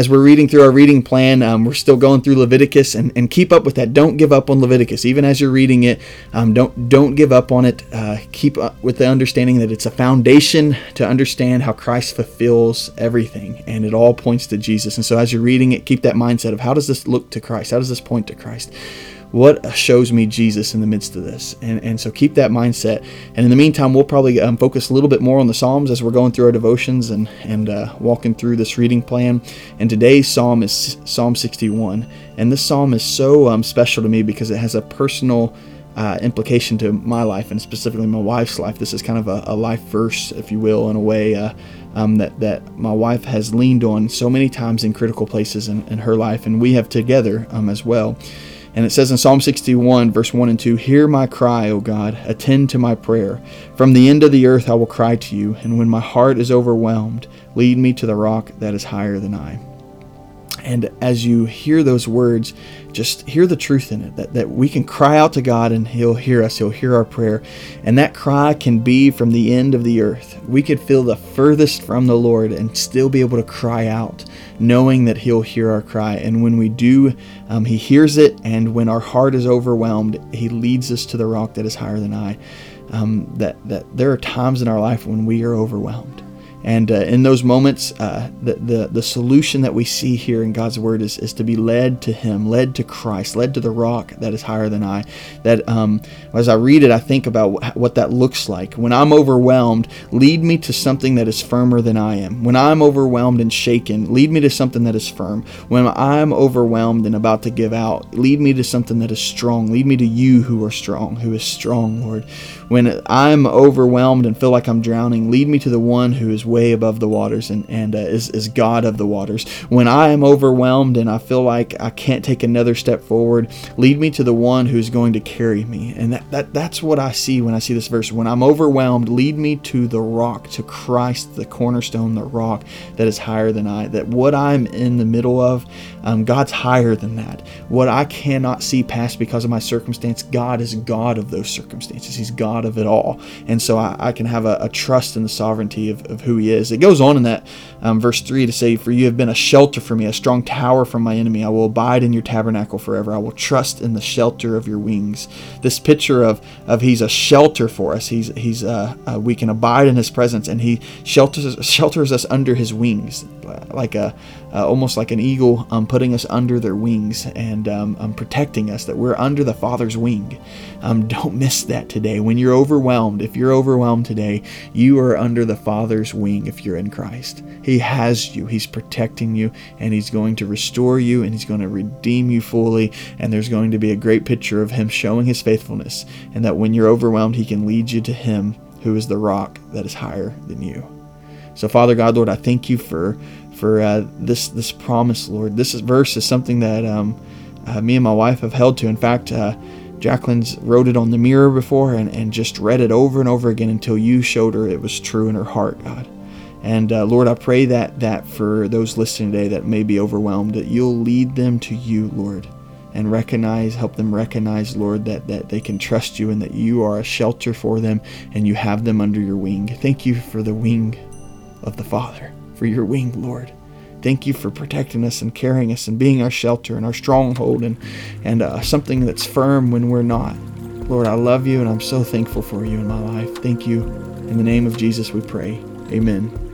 As we're reading through our reading plan, um, we're still going through Leviticus, and, and keep up with that. Don't give up on Leviticus, even as you're reading it. Um, don't don't give up on it. Uh, keep up with the understanding that it's a foundation to understand how Christ fulfills everything, and it all points to Jesus. And so, as you're reading it, keep that mindset of how does this look to Christ? How does this point to Christ? What shows me Jesus in the midst of this? And, and so keep that mindset. And in the meantime, we'll probably um, focus a little bit more on the Psalms as we're going through our devotions and, and uh, walking through this reading plan. And today's Psalm is Psalm 61. And this Psalm is so um, special to me because it has a personal uh, implication to my life and specifically my wife's life. This is kind of a, a life verse, if you will, in a way. Uh, um, that, that my wife has leaned on so many times in critical places in, in her life, and we have together um, as well. And it says in Psalm 61, verse 1 and 2 Hear my cry, O God, attend to my prayer. From the end of the earth I will cry to you, and when my heart is overwhelmed, lead me to the rock that is higher than I. And as you hear those words, just hear the truth in it that, that we can cry out to God and He'll hear us, He'll hear our prayer. And that cry can be from the end of the earth. We could feel the furthest from the Lord and still be able to cry out, knowing that He'll hear our cry. And when we do, um, He hears it. And when our heart is overwhelmed, He leads us to the rock that is higher than I. Um, that, that there are times in our life when we are overwhelmed and uh, in those moments, uh, the, the, the solution that we see here in God's Word is, is to be led to Him, led to Christ, led to the rock that is higher than I. That um, as I read it, I think about what that looks like. When I'm overwhelmed, lead me to something that is firmer than I am. When I'm overwhelmed and shaken, lead me to something that is firm. When I'm overwhelmed and about to give out, lead me to something that is strong. Lead me to you who are strong, who is strong, Lord. When I'm overwhelmed and feel like I'm drowning, lead me to the one who is way above the waters and, and uh, is, is God of the waters. When I am overwhelmed and I feel like I can't take another step forward, lead me to the one who's going to carry me. And that, that that's what I see when I see this verse. When I'm overwhelmed, lead me to the rock, to Christ, the cornerstone, the rock that is higher than I. That what I'm in the middle of, um, God's higher than that. What I cannot see past because of my circumstance, God is God of those circumstances. He's God of it all. And so I, I can have a, a, trust in the sovereignty of, of who He is. It goes on in that um, verse 3 to say, For you have been a shelter for me, a strong tower from my enemy. I will abide in your tabernacle forever. I will trust in the shelter of your wings. This picture of, of He's a shelter for us. He's, he's uh, uh, We can abide in His presence, and He shelters, shelters us under His wings, like a uh, almost like an eagle um, putting us under their wings and um, um, protecting us, that we're under the Father's wing. Um, don't miss that today. When you're overwhelmed, if you're overwhelmed today, you are under the Father's wing if you're in Christ. He has you, He's protecting you, and He's going to restore you, and He's going to redeem you fully. And there's going to be a great picture of Him showing His faithfulness, and that when you're overwhelmed, He can lead you to Him who is the rock that is higher than you. So, Father God, Lord, I thank you for for uh, this this promise, Lord. This is, verse is something that um, uh, me and my wife have held to. In fact, uh, Jacqueline's wrote it on the mirror before and, and just read it over and over again until you showed her it was true in her heart, God. And uh, Lord, I pray that that for those listening today that may be overwhelmed, that you'll lead them to you, Lord, and recognize, help them recognize, Lord, that that they can trust you and that you are a shelter for them and you have them under your wing. Thank you for the wing of the Father for your wing, Lord. Thank you for protecting us and carrying us and being our shelter and our stronghold and, and uh, something that's firm when we're not. Lord, I love you and I'm so thankful for you in my life. Thank you. In the name of Jesus, we pray. Amen.